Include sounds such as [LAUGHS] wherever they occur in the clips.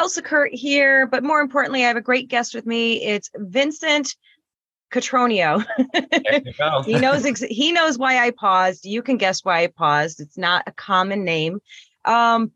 guys. Elsa Kurt here, but more importantly, I have a great guest with me. It's Vincent Cotroneo. he knows ex- he knows why I paused. You can guess why I paused. It's not a common name. Um,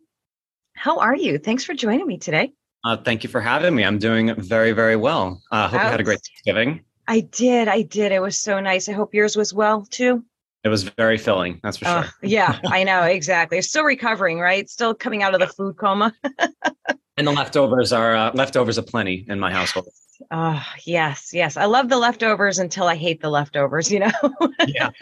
how are you? Thanks for joining me today. Uh, thank you for having me. I'm doing very, very well. I uh, hope you had a great Thanksgiving. I did. I did. It was so nice. I hope yours was well too. It was very filling, that's for uh, sure. yeah, I know [LAUGHS] exactly. Still recovering, right? Still coming out of the food coma. [LAUGHS] and the leftovers are uh, leftovers aplenty in my household. Oh, yes, yes. I love the leftovers until I hate the leftovers, you know? yeah. [LAUGHS]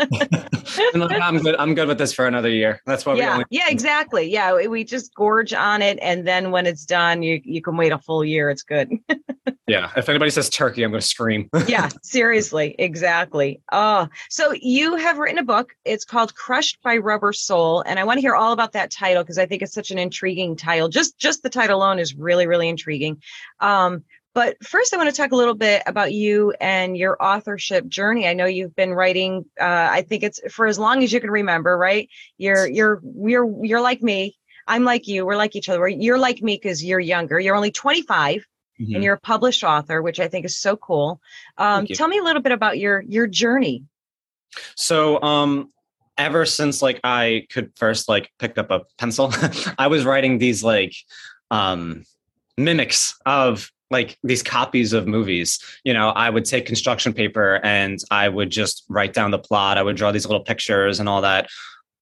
I'm good. I'm good with this for another year. That's what yeah. we only- Yeah, exactly. Yeah. We just gorge on it. And then when it's done, you, you can wait a full year. It's good. yeah. If anybody says turkey, I'm going to scream. [LAUGHS] yeah, seriously. Exactly. Oh, so you have written a book. It's called Crushed by Rubber Soul. And I want to hear all about that title because I think it's such an intriguing title. Just, just the title alone is really, really intriguing. Um, but first, I want to talk a little bit about you and your authorship journey. I know you've been writing. Uh, I think it's for as long as you can remember, right? You're you're you're you're like me. I'm like you. We're like each other. You're like me because you're younger. You're only 25, mm-hmm. and you're a published author, which I think is so cool. Um, tell me a little bit about your your journey. So, um, ever since like I could first like pick up a pencil, [LAUGHS] I was writing these like um mimics of like these copies of movies. You know i would take construction paper and i would just write down the plot. I would draw these little pictures and all that.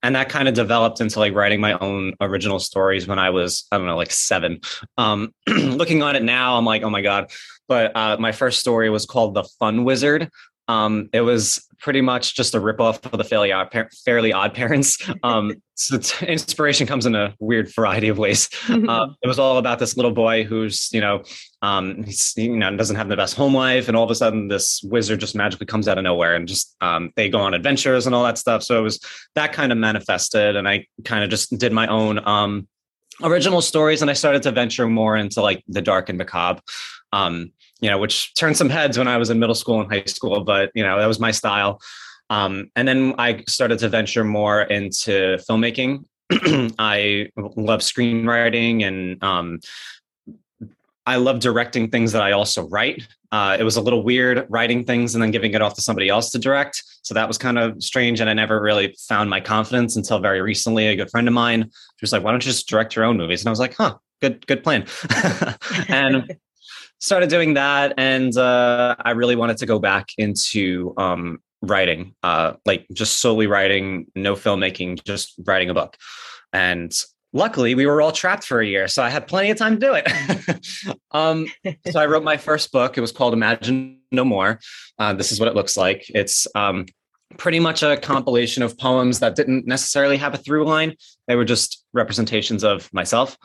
And that kind of developed into like writing my own original stories when i was i don't know like seven. Um [CLEARS THROAT] looking on it now i'm like oh my god. But uh, my first story was called the fun wizard um, it was pretty much just a ripoff of the Fairly Odd, Fairly Odd Parents. [LAUGHS] Um, so inspiration comes in a weird variety of ways. [LAUGHS] Uh, it was all about this little boy who's, you know, um, he's, you know, doesn't have the best home life, and all of a sudden, this wizard just magically comes out of nowhere, and just um, they go on adventures and all that stuff. So it was that kind of manifested, and I kind of just did my own um, original stories, and I started to venture more into like the dark and macabre. Um, you know, which turned some heads when I was in middle school and high school, but you know, that was my style. Um, and then I started to venture more into filmmaking. [CLEARS THROAT] I love screenwriting and um, I love directing things that I also write. Uh, it was a little weird writing things and then giving it off to somebody else to direct. So that was kind of strange. And I never really found my confidence until very recently. A good friend of mine was like, why don't you just direct your own movies? And I was like, huh, good, good plan. [LAUGHS] and started doing that and uh, i really wanted to go back into um, writing uh, like just solely writing no filmmaking just writing a book. And luckily we were all trapped for a year so i had plenty of time to do it. [LAUGHS] Um, so i wrote my first book. It was called imagine no more. Uh, this is what it looks like. It's um, pretty much a compilation of poems that didn't necessarily have a through line. They were just representations of myself.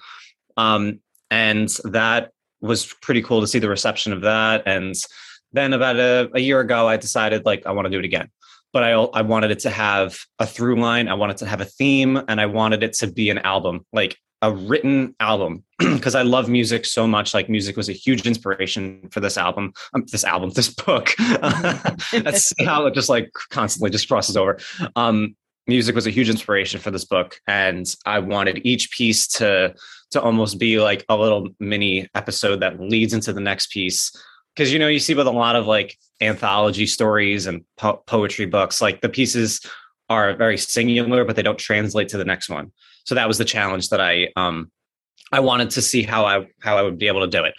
Um, and that was pretty cool to see the reception of that. And then about a, a year ago, I decided like I want to do it again. But I I wanted it to have a through line. I wanted to have a theme, and I wanted it to be an album, like a written album, [CLEARS THROAT] because I love music so much. Like music was a huge inspiration for this album. Um, this album, this book. [LAUGHS] That's how it just like constantly just crosses over. Um, music was a huge inspiration for this book, and I wanted each piece to to almost be like a little mini episode that leads into the next piece. Because you know you see with a lot of like anthology stories and po- poetry books like the pieces are very singular but they don't translate to the next one. So that was the challenge that i um i wanted to see how i how i would be able to do it.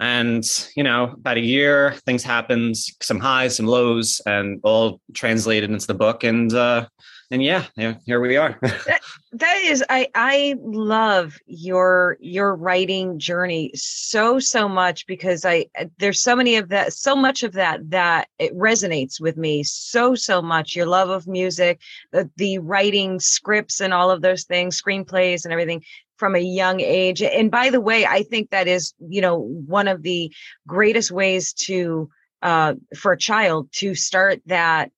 And you know about a year things happened some highs some lows and all translated into the book and uh and yeah, here we are. [LAUGHS] that, that is, I I love your your writing journey so so much because I there's so many of that, so much of that that it resonates with me so so much. Your love of music, the the writing scripts and all of those things, screenplays and everything from a young age. And by the way, I think that is you know one of the greatest ways to uh, for a child to start that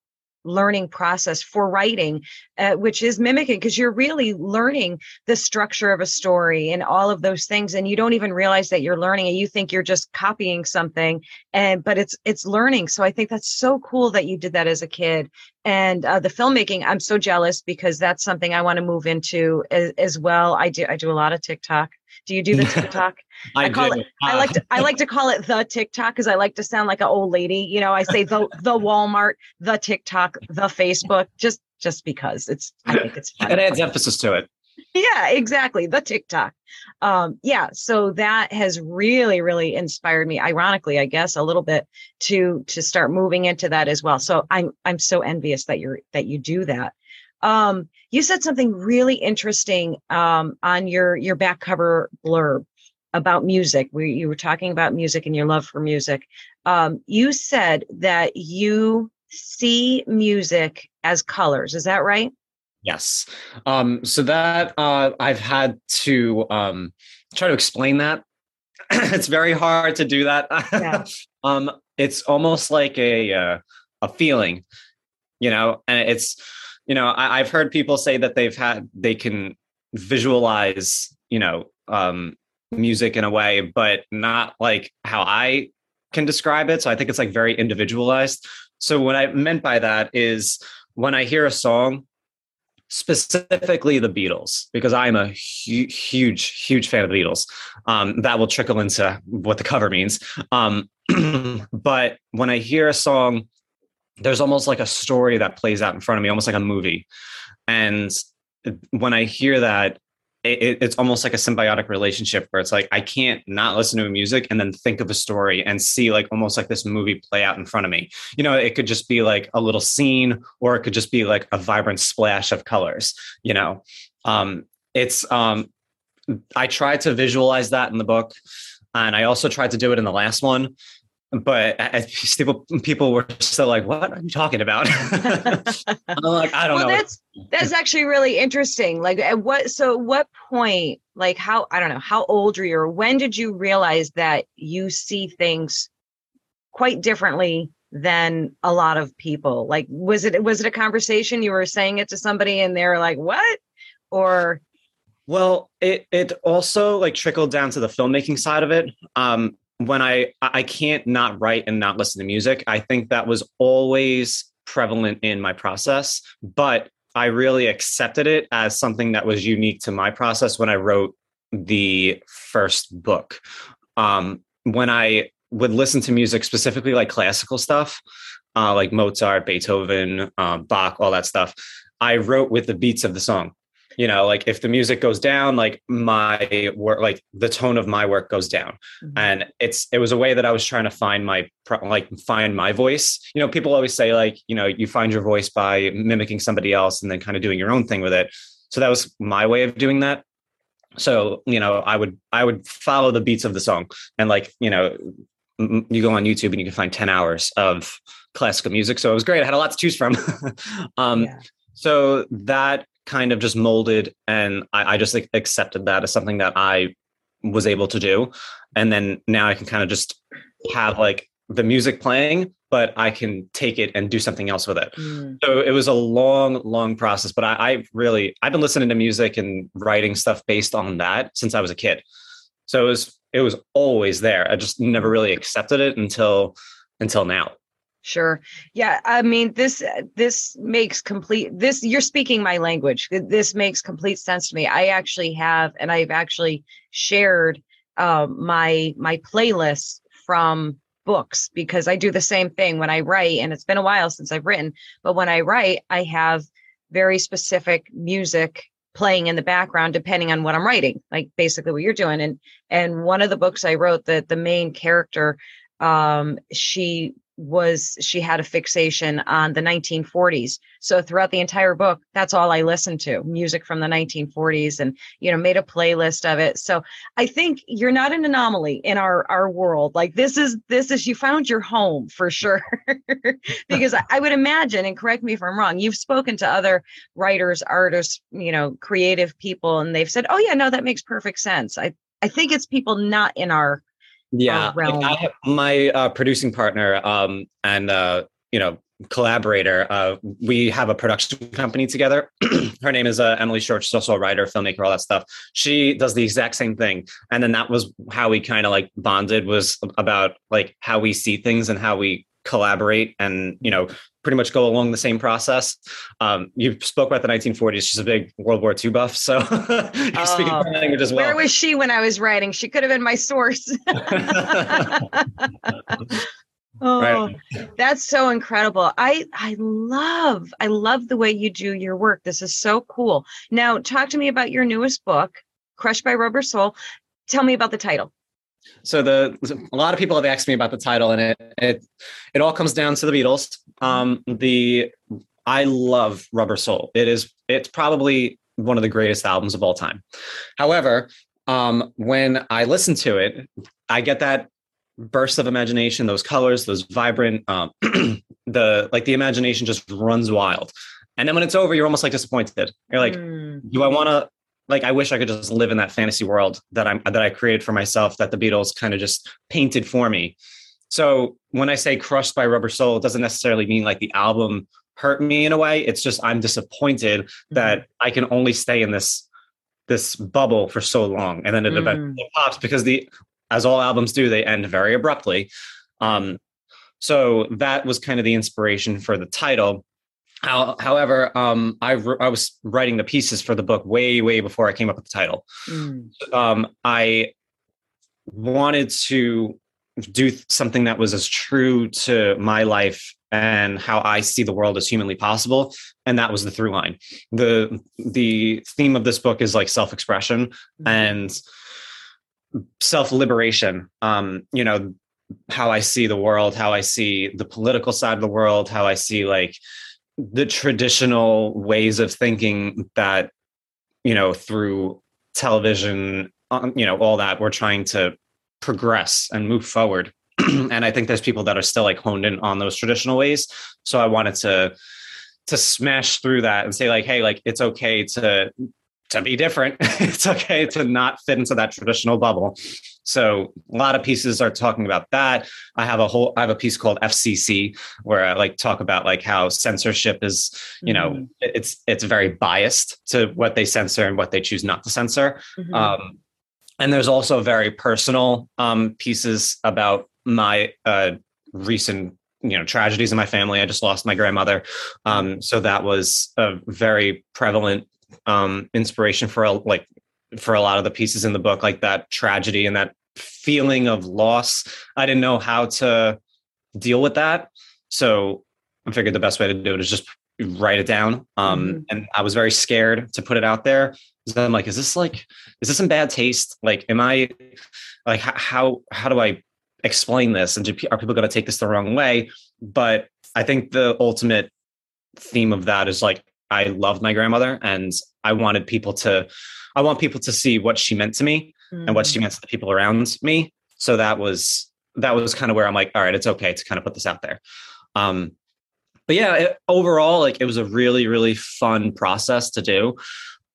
learning process for writing, uh, which is mimicking because you're really learning the structure of a story and all of those things, and you don't even realize that you're learning, and you think you're just copying something, and but it's it's learning. So I think that's so cool that you did that as a kid, and uh, the filmmaking. I'm so jealous because that's something I want to move into as, as well. I do I do a lot of TikTok Do you do the TikTok? [LAUGHS] I, I call do. it. I like to. I like to call it the TikTok because I like to sound like an old lady. You know, I say the [LAUGHS] the Walmart, the TikTok, the Facebook, just just because it's. I think it's. It adds emphasis to it. Yeah, exactly. The TikTok. Um, yeah, so that has really, really inspired me. Ironically, I guess a little bit to to start moving into that as well. So I'm I'm so envious that you're that you do that. Um, you said something really interesting um, on your your back cover blurb about music. We you were talking about music and your love for music. Um, you said that you see music as colors. Is that right? Yes. Um, so that uh, I've had to um, try to explain that. [CLEARS THROAT] it's very hard to do that. Yeah. [LAUGHS] um, it's almost like a uh, a feeling, you know, and it's you know I, I've heard people say that they've had they can visualize you know um, music in a way, but not like how I can describe it. So I think it's like very individualized. So what I meant by that is when I hear a song specifically the Beatles, because I'm a hu- huge, huge fan of the Beatles. Um, that will trickle into what the cover means. Um, [CLEARS THROAT] but when I hear a song, there's almost like a story that plays out in front of me, almost like a movie. And when I hear that, it, it's almost like a symbiotic relationship where it's like I can't not listen to music and then think of a story and see like almost like this movie play out in front of me. You know, it could just be like a little scene, or it could just be like a vibrant splash of colors. You know, um, it's um, I tried to visualize that in the book, and I also tried to do it in the last one but people people were still like, "What are you talking about?" [LAUGHS] I'm like, "I don't well, know." That's that's actually really interesting. Like, at what? So, what point? Like, how? I don't know. How old are you, or when did you realize that you see things quite differently than a lot of people? Like, was it was it a conversation you were saying it to somebody, and they're like, "What?" Or well, it it also like trickled down to the filmmaking side of it. Um, when I I can't not write and not listen to music. I think that was always prevalent in my process, but I really accepted it as something that was unique to my process when I wrote the first book. Um, when I would listen to music, specifically like classical stuff, uh, like Mozart, Beethoven, uh, Bach, all that stuff, I wrote with the beats of the song you know like if the music goes down like my work like the tone of my work goes down. Mm-hmm. and it's it was a way that i was trying to find my like find my voice. You know people always say like you know you find your voice by mimicking somebody else and then kind of doing your own thing with it. So that was my way of doing that. So you know i would i would follow the beats of the song and like you know you go on youtube and you can find 10 hours of classical music. So it was great. I had a lot to choose from. [LAUGHS] Um yeah. so that kind of just molded and I, I just like, accepted that as something that I was able to do. And then now I can kind of just have like the music playing, but I can take it and do something else with it. Mm. So it was a long, long process. But I, I really I've been listening to music and writing stuff based on that since I was a kid. So it was it was always there. I just never really accepted it until until now. Sure. Yeah. I mean, this this makes complete this you're speaking my language. This makes complete sense to me. I actually have, and I've actually shared um, my my playlist from books because I do the same thing when I write, and it's been a while since I've written, but when I write, I have very specific music playing in the background depending on what I'm writing, like basically what you're doing. And and one of the books I wrote, that the main character um she was she had a fixation on the 1940s so throughout the entire book that's all i listened to music from the 1940s and you know made a playlist of it. So i think you're not an anomaly in our our world. Like this is this is you found your home for sure. [LAUGHS] [LAUGHS] Because I, I would imagine and correct me if i'm wrong you've spoken to other writers artists you know creative people and they've said oh yeah no that makes perfect sense. I i think it's people not in our yeah like have, my uh, producing partner um, and uh, you know collaborator uh, we have a production company together. [CLEARS THROAT] Her name is uh, emily short. She's also a writer filmmaker all that stuff. She does the exact same thing. And then that was how we kind of like bonded was about like how we see things and how we collaborate and you know pretty much go along the same process. Um, you spoke about the 1940s. She's a big World War II buff, so [LAUGHS] you oh, speak language as well. Where was she when I was writing? She could have been my source. [LAUGHS] [LAUGHS] oh, right. that's so incredible. I I love I love the way you do your work. This is so cool. Now, talk to me about your newest book, Crushed by Rubber Soul. Tell me about the title so the a lot of people have asked me about the title and it it it all comes down to the beatles. Um the i love rubber soul. It is it's probably one of the greatest albums of all time. However um when i listen to it i get that burst of imagination those colors those vibrant um [CLEARS THROAT] the like the imagination just runs wild. And then when it's over you're almost like disappointed. You're like mm. do i want to like I wish I could just live in that fantasy world that I'm that I created for myself that the Beatles kind of just painted for me. So when I say crushed by Rubber Soul, it doesn't necessarily mean like the album hurt me in a way. It's just I'm disappointed mm-hmm. that I can only stay in this this bubble for so long, and then it mm. eventually pops because the as all albums do, they end very abruptly. Um, so that was kind of the inspiration for the title. How, however, um, I, I was writing the pieces for the book way, way before I came up with the title. Mm. Um, I wanted to do something that was as true to my life and how I see the world as humanly possible, and that was the through line. the The theme of this book is like self expression mm-hmm. and self liberation. Um, you know how I see the world, how I see the political side of the world, how I see like the traditional ways of thinking that you know through television um, you know all that we're trying to progress and move forward. [CLEARS THROAT] And i think there's people that are still like honed in on those traditional ways. So i wanted to to smash through that and say like hey like it's okay to to be different. [LAUGHS] It's okay to not fit into that traditional bubble so a lot of pieces are talking about that. I have a whole I have a piece called FCC where I like talk about like how censorship is, you know, mm-hmm. it's it's very biased to what they censor and what they choose not to censor. Mm-hmm. Um, and there's also very personal um, pieces about my uh, recent you know tragedies in my family. I just lost my grandmother, um, so that was a very prevalent um, inspiration for a, like for a lot of the pieces in the book, like that tragedy and that feeling of loss. I didn't know how to deal with that. So I figured the best way to do it is just write it down. Um, mm-hmm. And I was very scared to put it out there. So I'm like, is this like, is this in bad taste? Like, am I like, how, how do I explain this? And do, are people going to take this the wrong way? But I think the ultimate theme of that is like, I loved my grandmother and I wanted people to I want people to see what she meant to me mm. and what she mm. meant to the people around me. So that was that was kind of where I'm like, all right, it's okay to kind of put this out there. Um, but yeah, it, overall, like it was a really, really fun process to do.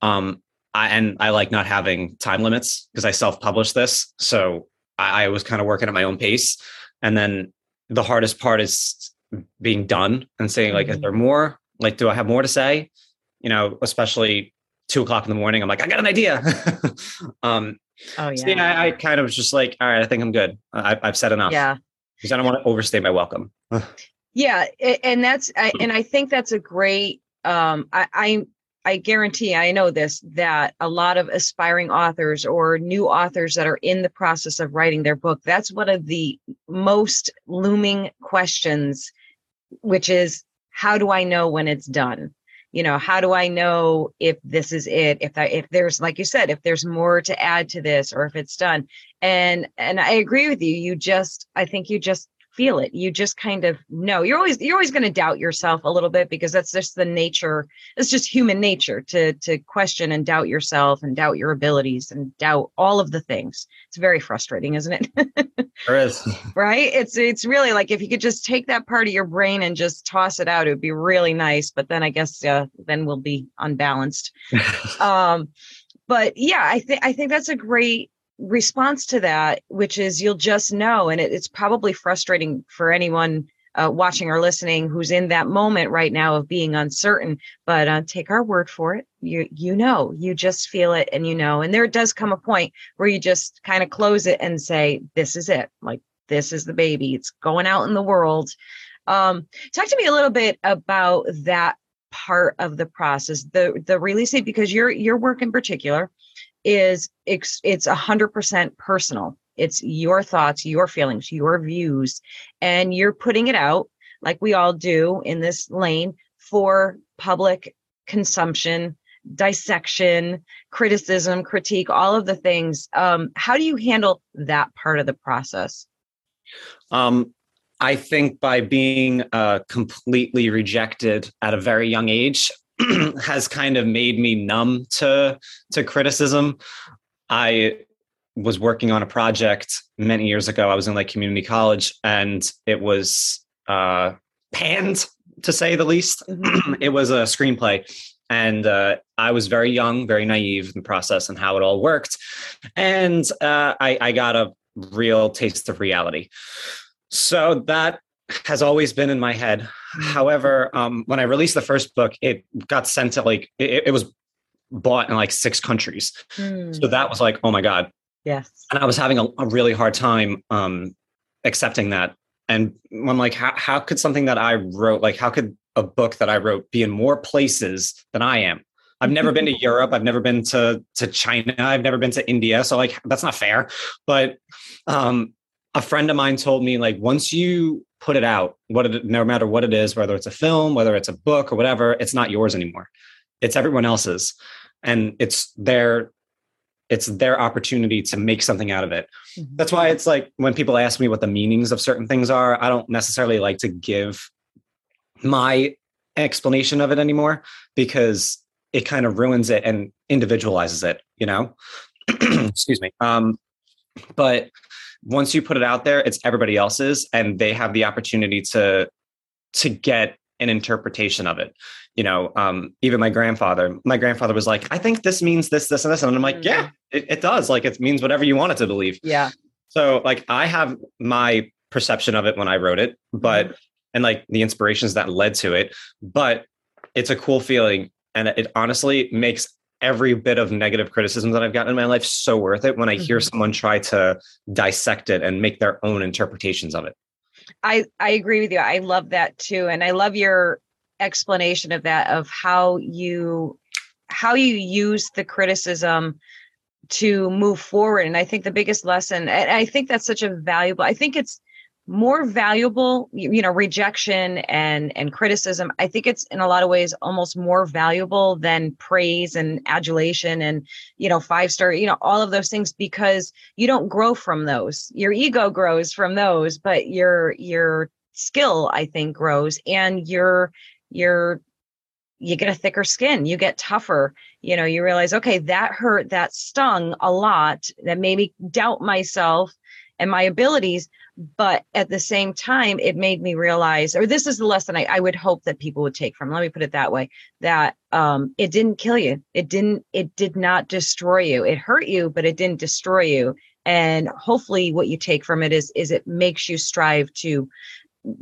Um, I, and I like not having time limits because I self-published this, so I, I was kind of working at my own pace. And then the hardest part is being done and saying like, mm-hmm. is there more? Like, do I have more to say? You know, especially two o'clock in the morning. I'm like, I got an idea. [LAUGHS] um, oh yeah. So yeah I, I, kind of was just like, all right, I think I'm good. I, have said enough. Yeah. Because I don't want to overstay my welcome. yeah, and that's I, and I think that's a great. Um, I, I I guarantee, I know this, that a lot of aspiring authors or new authors that are in the process of writing their book, that's one of the most looming questions, which is how do I know when it's done? you know how do i know if this is it? If I, if there's like you said if there's more to add to this or if it's done. And and i agree with you. You just i think you just feel it. You just kind of know. You're always you're always going to doubt yourself a little bit because that's just the nature it's just human nature to to question and doubt yourself and doubt your abilities and doubt all of the things. It's very frustrating isn't it? [LAUGHS] There is. Right? It's it's really like if you could just take that part of your brain and just toss it out it would be really nice but then i guess uh, then we'll be unbalanced. [LAUGHS] Um but yeah i think i think that's a great response to that, which is you'll just know, and it, it's probably frustrating for anyone uh, watching or listening who's in that moment right now of being uncertain. But uh, take our word for it. You you know, you just feel it, and you know. And there does come a point where you just kind of close it and say, "This is it." Like this is the baby it's going out in the world um, talk to me a little bit about that part of the process the the release date because your your work in particular is it's a hundred percent personal. It's your thoughts your feelings your views and you're putting it out like we all do in this lane for public consumption dissection criticism critique all of the things. Um, how do you handle that part of the process? Um, I think by being uh, completely rejected at a very young age [CLEARS THROAT] has kind of made me numb to to criticism. I was working on a project many years ago. I was in like community college, and it was uh, panned to say the least. [CLEARS THROAT] Mm-hmm. it was a screenplay, and uh, I was very young, very naive in the process and how it all worked, and uh, I, I got a real taste of reality. So that has always been in my head. Mm-hmm. However, um, when I released the first book, it got sent to like it, it was bought in like six countries. Mm. So that was like, oh my god. Yes. And I was having a, a really hard time um, accepting that. And I'm like, how how could something that I wrote, like, how could a book that I wrote be in more places than I am? I've never been to [LAUGHS] Europe. I've never been to to China. I've never been to India. So like, that's not fair. But um, a friend of mine told me like once you put it out what it, no matter what it is whether it's a film whether it's a book or whatever it's not yours anymore. It's everyone else's. And it's their it's their opportunity to make something out of it. Mm-hmm. that's why it's like when people ask me what the meanings of certain things are i don't necessarily like to give my explanation of it anymore because it kind of ruins it and individualizes it you know? [CLEARS THROAT] Excuse me. Um but once you put it out there, it's everybody else's, and they have the opportunity to to get an interpretation of it. You know, um, even my grandfather, my grandfather was like, I think this means this, this, and this. And I'm like, mm-hmm. yeah, it, it does. Like it means whatever you want it to believe. Yeah. So like I have my perception of it when I wrote it, but mm-hmm. and like the inspirations that led to it. But it's a cool feeling. And it honestly makes every bit of negative criticism that I've gotten in my life so worth it when I mm-hmm. hear someone try to dissect it and make their own interpretations of it. I I agree with you. I love that too and I love your explanation of that of how you how you use the criticism to move forward and I think the biggest lesson and I think that's such a valuable I think it's more valuable you know rejection and and criticism i think it's in a lot of ways almost more valuable than praise and adulation and you know five star you know all of those things because you don't grow from those. Your ego grows from those but your your skill i think grows and your your you get a thicker skin you get tougher. You know you realize okay that hurt that stung a lot that made me doubt myself and my abilities but at the same time it made me realize or this is the lesson I, I, would hope that people would take from let me put it that way that um, it didn't kill you. It didn't it did not destroy you. It hurt you but it didn't destroy you. And hopefully what you take from it is is it makes you strive to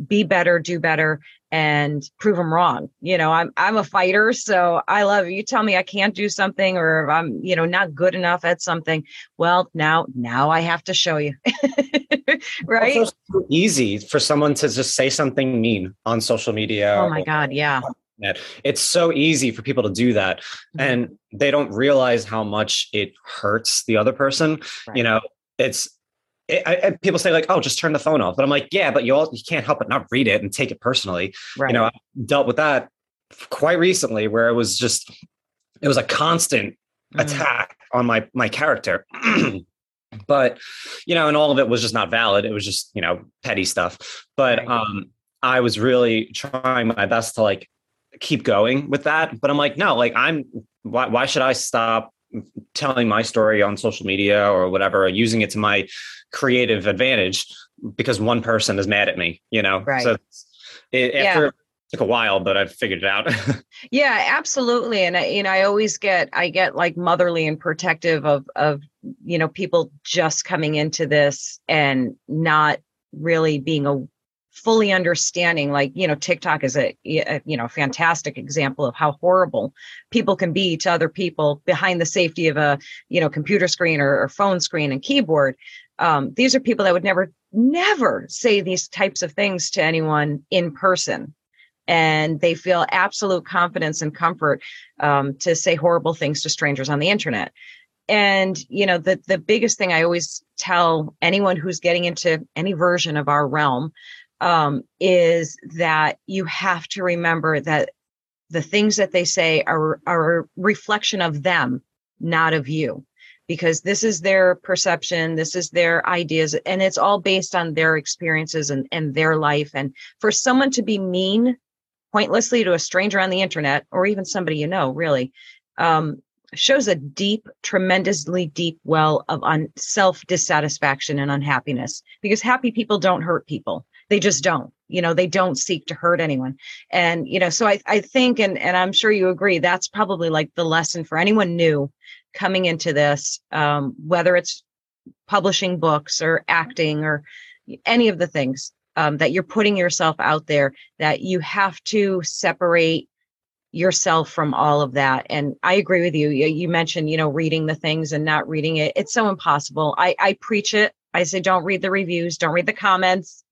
be better do better and prove them wrong. You know, I'm I'm a fighter, so I love it. You tell me I can't do something or I'm, you know, not good enough at something. Well, now now I have to show you. [LAUGHS] right? It's so easy for someone to just say something mean on social media. Oh my god, yeah. It's so easy for people to do that mm-hmm. and they don't realize how much it hurts the other person. Right. You know, it's it, I, people say like, "Oh, just turn the phone off," but I'm like, "Yeah, but you all you can't help but not read it and take it personally." Right. You know, I dealt with that quite recently, where it was just it was a constant mm. attack on my my character. [CLEARS THROAT] but you know, and all of it was just not valid. It was just you know petty stuff. But right. um, I was really trying my best to like keep going with that. But I'm like, no, like I'm why why should I stop telling my story on social media or whatever, or using it to my creative advantage because one person is mad at me, you know? Right. So it, after yeah. took a while, but I've figured it out. [LAUGHS] yeah, absolutely. And I, you know, I always get, I get like motherly and protective of, of, you know, people just coming into this and not really being a fully understanding like you know tiktok is a, you know fantastic example of how horrible people can be to other people behind the safety of a you know computer screen or, or phone screen and keyboard. Um, these are people that would never never say these types of things to anyone in person. And they feel absolute confidence and comfort um, to say horrible things to strangers on the internet. And you know the the biggest thing i always tell anyone who's getting into any version of our realm um, is that you have to remember that the things that they say are are a reflection of them not of you. Because this is their perception this is their ideas and it's all based on their experiences and, and their life. And for someone to be mean pointlessly to a stranger on the internet or even somebody you know really um, shows a deep tremendously deep well of un- self dissatisfaction and unhappiness. Because happy people don't hurt people they just don't you know they don't seek to hurt anyone. And you know so i, I think and, and i'm sure you agree that's probably like the lesson for anyone new coming into this um, whether it's publishing books or acting or any of the things um, that you're putting yourself out there that you have to separate yourself from all of that. And i agree with you. You mentioned you know reading the things and not reading it. It's so impossible. I i preach it. I say don't read the reviews don't read the comments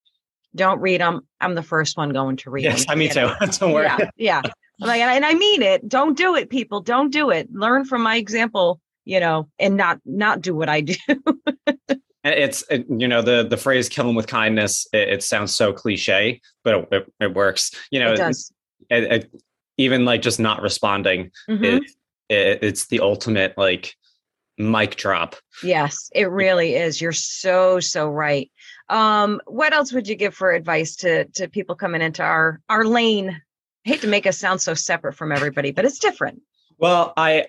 don't read them i'm the first one going to read yes them, i mean too [LAUGHS] don't worry yeah, yeah. like and i mean it don't do it people don't do it learn from my example you know and not not do what i do [LAUGHS] it's it, you know the the phrase "kill them with kindness." It, it sounds so cliche, but it, it, works. You know, it does. even like just not responding, Mhm. it's the ultimate like mic drop. yes it really is you're so so right um what else would you give for advice to to people coming into our our lane I hate to make us sound so separate from everybody but it's different Well, I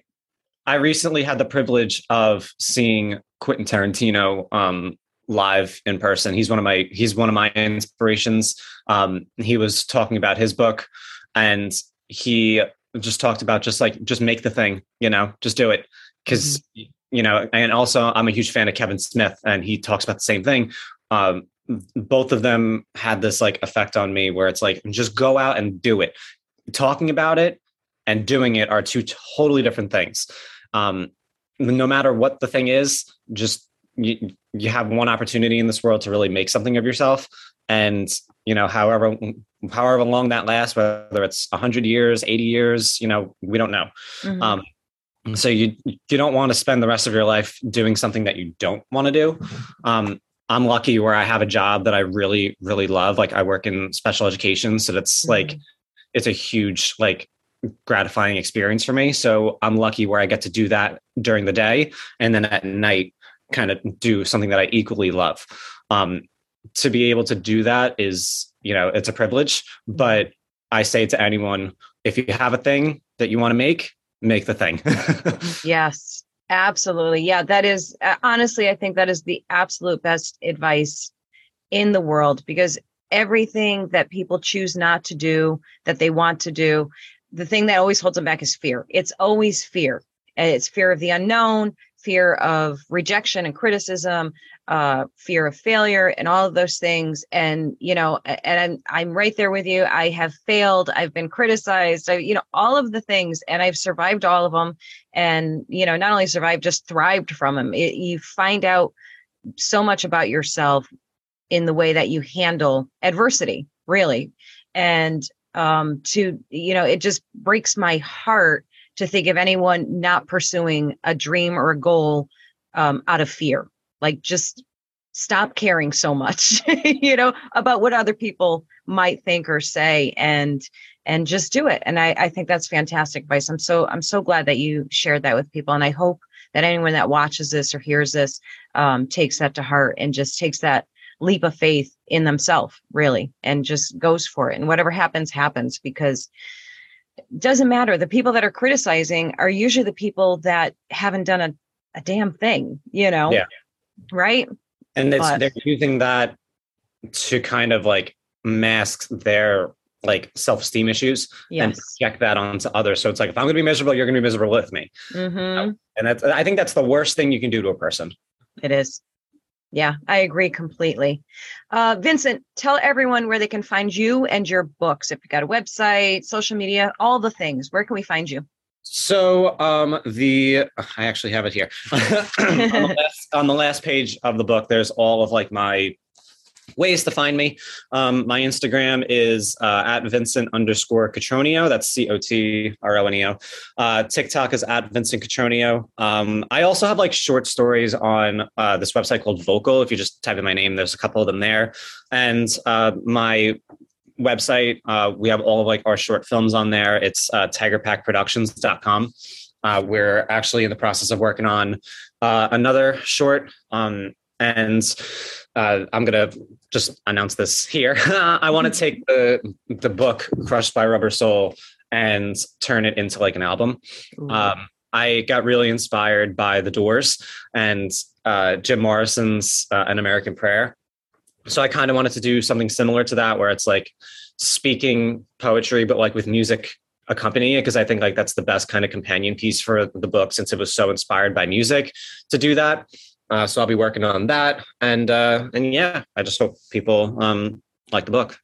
I recently had the privilege of seeing Quentin Tarantino um, live in person. He's one of my he's one of my inspirations. Um, he was talking about his book, and he just talked about just like just make the thing, you know, just do it because you know. And also, I'm a huge fan of Kevin Smith, and he talks about the same thing. Um, both of them had this like effect on me where it's like just go out and do it. Talking about it and doing it are two totally different things. Um, no matter what the thing is, just you, you have one opportunity in this world to really make something of yourself. And, you know, however, however long that lasts, whether it's hundred years, 80 years, you know, we don't know. Mhm. Um, so you, you don't want to spend the rest of your life doing something that you don't want to do. Um, I'm lucky where I have a job that I really, really love. Like I work in special education. So that's like, Mhm. it's a huge, like gratifying experience for me. So I'm lucky where I get to do that during the day and then at night kind of do something that I equally love. Um, to be able to do that is, you know, it's a privilege, but I say to anyone, if you have a thing that you want to make, make the thing. [LAUGHS] Yes, absolutely. Yeah, that is uh, honestly, I think that is the absolute best advice in the world because everything that people choose not to do that they want to do, the thing that always holds them back is fear. It's always fear. It's fear of the unknown, fear of rejection and criticism, uh, fear of failure, and all of those things. And you know, and I'm I'm right there with you. I have failed. I've been criticized. I, you know, all of the things, and I've survived all of them and you know not only survived just thrived from them it, you find out so much about yourself in the way that you handle adversity really and um to you know it just breaks my heart to think of anyone not pursuing a dream or a goal um out of fear like just stop caring so much [LAUGHS] you know about what other people might think or say and and just do it. And I, I think that's fantastic advice. I'm so i'm so glad that you shared that with people. And i hope that anyone that watches this or hears this um, takes that to heart and just takes that leap of faith in themselves really and just goes for it. And whatever happens happens because it doesn't matter. The people that are criticizing are usually the people that haven't done a, a damn thing you know? Yeah. Right and it's But- they're using that to kind of like mask their like self-esteem issues and yes project that onto others. So it's like if I'm gonna be miserable, you're gonna be miserable with me. hmm And that's I think that's the worst thing you can do to a person. It is. Yeah, I agree completely. Uh, Vincent, tell everyone where they can find you and your books. If you got a website, social media, all the things. Where can we find you? So um the I actually have it here. [LAUGHS] on, the last, on the last page of the book, there's all of like my ways to find me. Um, my Instagram is uh, at Vincent underscore Cotroneo. That's C O T R O N E O. Uh, TikTok is at Vincent Cotroneo. Um, I also have like short stories on uh, this website called Vocal. If you just type in my name, there's a couple of them there. And uh, my website, uh, we have all of like our short films on there. It's uh, tigerpackproductions.com. Uh, we're actually in the process of working on uh, another short. Um, and uh, I'm gonna just announce this here. [LAUGHS] I want to take the the book "Crushed by Rubber Soul" and turn it into like an album. Um, I got really inspired by The Doors and uh, Jim Morrison's uh, "An American Prayer." So I kind of wanted to do something similar to that, where it's like speaking poetry, but like with music accompanying it, because I think like that's the best kind of companion piece for the book, since it was so inspired by music to do that. Uh, so I'll be working on that, and uh, and yeah, I just hope people um, like the book.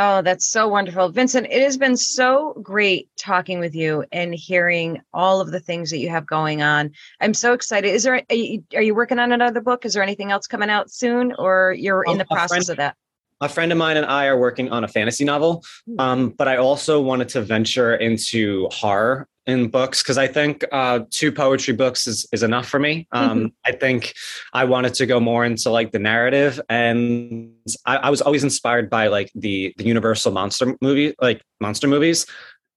Oh, that's so wonderful. Vincent, it has been so great talking with you and hearing all of the things that you have going on. I'm so excited. Is there are you, are you working on another book? Is there anything else coming out soon or you're um, in the process friend, of that? A friend of mine and I are working on a fantasy novel. Hmm. Um, but I also wanted to venture into horror in books because I think uh, two poetry books is is enough for me. Um, mm-hmm. I think I wanted to go more into like the narrative, and I, I, was always inspired by like the the Universal monster movie, like monster movies,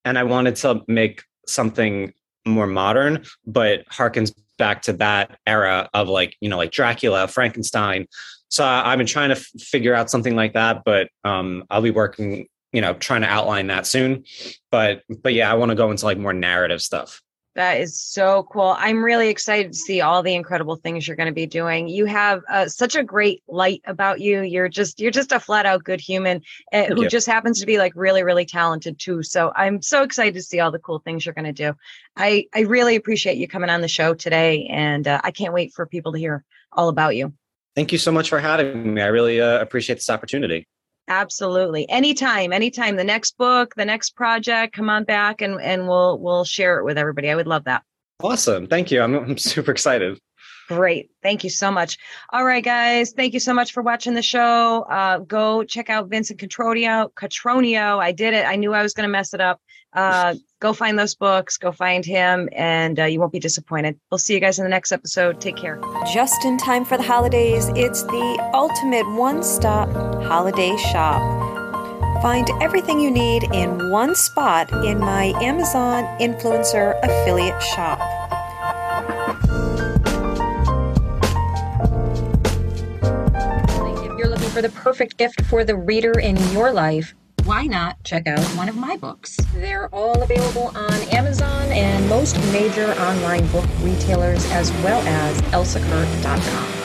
and I wanted to make something more modern, but harkens back to that era of like you know like Dracula, Frankenstein. So I've been trying to f- figure out something like that, but um, I'll be working you know trying to outline that soon but but yeah i want to go into like more narrative stuff that is so cool. I'm really excited to see all the incredible things you're going to be doing. You have uh, such a great light about you. You're just you're just a flat out good human uh, who you. just happens to be like really really talented too. So I'm so excited to see all the cool things you're going to do. I I really appreciate you coming on the show today, and uh, I can't wait for people to hear all about you. Thank you so much for having me. I really uh, appreciate this opportunity. Absolutely. Anytime, anytime. The next book, the next project, come on back and and we'll we'll share it with everybody. I would love that. Awesome. Thank you. I'm I'm super excited. Great. Thank you so much. All right, guys. Thank you so much for watching the show. Uh, go check out Vincent Cotroneo. Cotroneo. I did it. I knew I was going to mess it up. Uh, go find those books. Go find him, and uh, you won't be disappointed. We'll see you guys in the next episode. Take care. Just in time for the holidays, it's the ultimate one stop holiday shop. Find everything you need in one spot in my Amazon influencer affiliate shop. For the perfect gift for the reader in your life, why not check out one of my books? They're all available on Amazon and most major online book retailers, as well as elsakurt.com.